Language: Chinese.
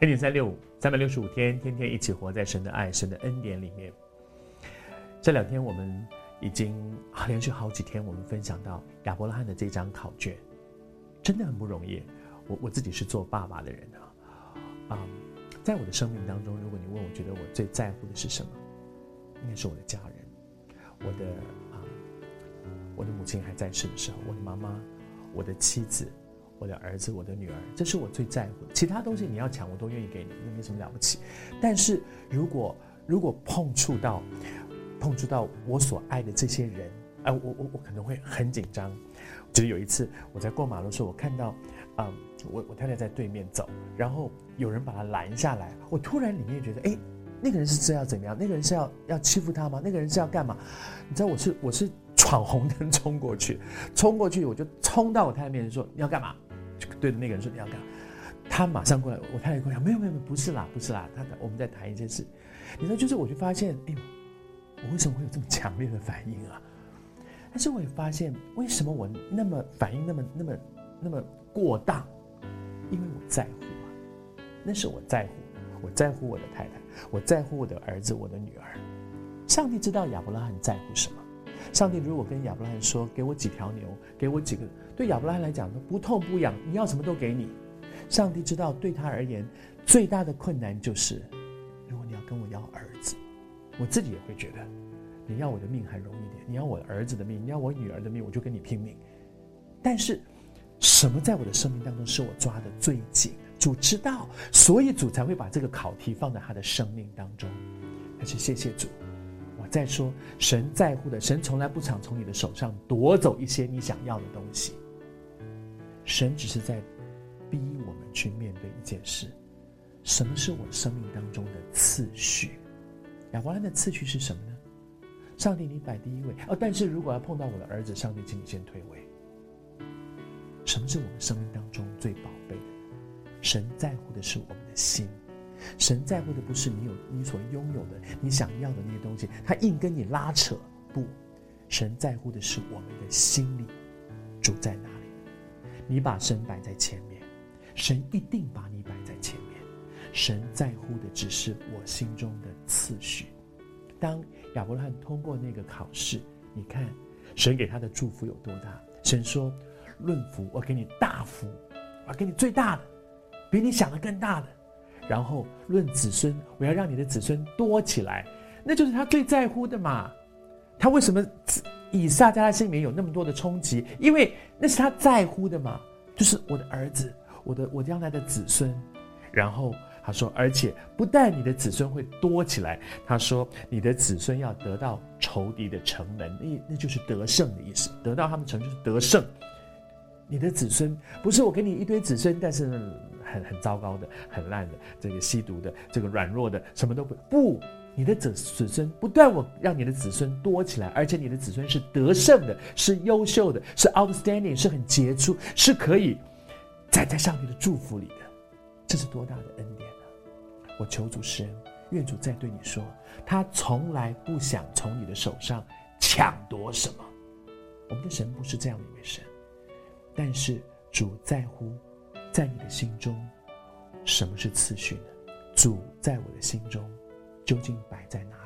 恩典三六五，三百六十五天，天天一起活在神的爱、神的恩典里面。这两天我们已经连续好几天，我们分享到亚伯拉罕的这张考卷，真的很不容易。我我自己是做爸爸的人啊，啊、嗯，在我的生命当中，如果你问我觉得我最在乎的是什么，应该是我的家人，我的啊、我的母亲还在世的时候，我的妈妈，我的妻子。我的儿子，我的女儿，这是我最在乎的。其他东西你要抢，我都愿意给你，那没什么了不起。但是如果如果碰触到碰触到我所爱的这些人，哎、我我我可能会很紧张。就是有一次我在过马路的时候，我看到，嗯，我我太太在对面走，然后有人把她拦下来，我突然里面觉得，哎，那个人是这样怎么样？那个人是要要欺负她吗？那个人是要干嘛？你知道我是我是闯红灯冲过去，冲过去我就冲到我太太面前说，你要干嘛？对着那个人说：“你要干？”他马上过来，我太太过来，没有没有没有，不是啦，不是啦。他我们在谈一件事，你知道，就是我就发现，哎呦，我为什么会有这么强烈的反应啊？但是我也发现，为什么我那么反应那么那么那么过当？因为我在乎啊，那是我在乎，我在乎我的太太，我在乎我的儿子，我的女儿。上帝知道亚伯拉罕在乎什么。上帝如果跟亚伯拉罕说：“给我几条牛，给我几个。”对亚伯拉罕来讲，不痛不痒，你要什么都给你。上帝知道，对他而言，最大的困难就是，如果你要跟我要儿子，我自己也会觉得，你要我的命还容易点，你要我儿子的命，你要我女儿的命，我就跟你拼命。但是，什么在我的生命当中是我抓的最紧？主知道，所以主才会把这个考题放在他的生命当中。但是，谢谢主。再说，神在乎的，神从来不常从你的手上夺走一些你想要的东西。神只是在逼我们去面对一件事：什么是我生命当中的次序？亚伯兰的次序是什么呢？上帝，你摆第一位哦。但是如果要碰到我的儿子，上帝，请你先退位。什么是我们生命当中最宝贝的？神在乎的是我们的心。神在乎的不是你有你所拥有的，你想要的那些东西，他硬跟你拉扯。不，神在乎的是我们的心里主在哪里。你把神摆在前面，神一定把你摆在前面。神在乎的只是我心中的次序。当亚伯拉罕通过那个考试，你看神给他的祝福有多大？神说：“论福，我给你大福，我给你最大的，比你想的更大的。”然后论子孙，我要让你的子孙多起来，那就是他最在乎的嘛。他为什么以撒在他心里面有那么多的冲击？因为那是他在乎的嘛，就是我的儿子，我的我将来的子孙。然后他说，而且不但你的子孙会多起来，他说你的子孙要得到仇敌的城门，那那就是得胜的意思，得到他们城就是得胜。你的子孙不是我给你一堆子孙，但是。很糟糕的，很烂的，这个吸毒的，这个软弱的，什么都不不，你的子子孙不断我让你的子孙多起来，而且你的子孙是得胜的，是优秀的，是 outstanding，是很杰出，是可以站在上帝的祝福里的，这是多大的恩典啊！我求主施恩，愿主再对你说，他从来不想从你的手上抢夺什么。我们的神不是这样的一位神，但是主在乎。在你的心中，什么是次序呢？主在我的心中究竟摆在哪里？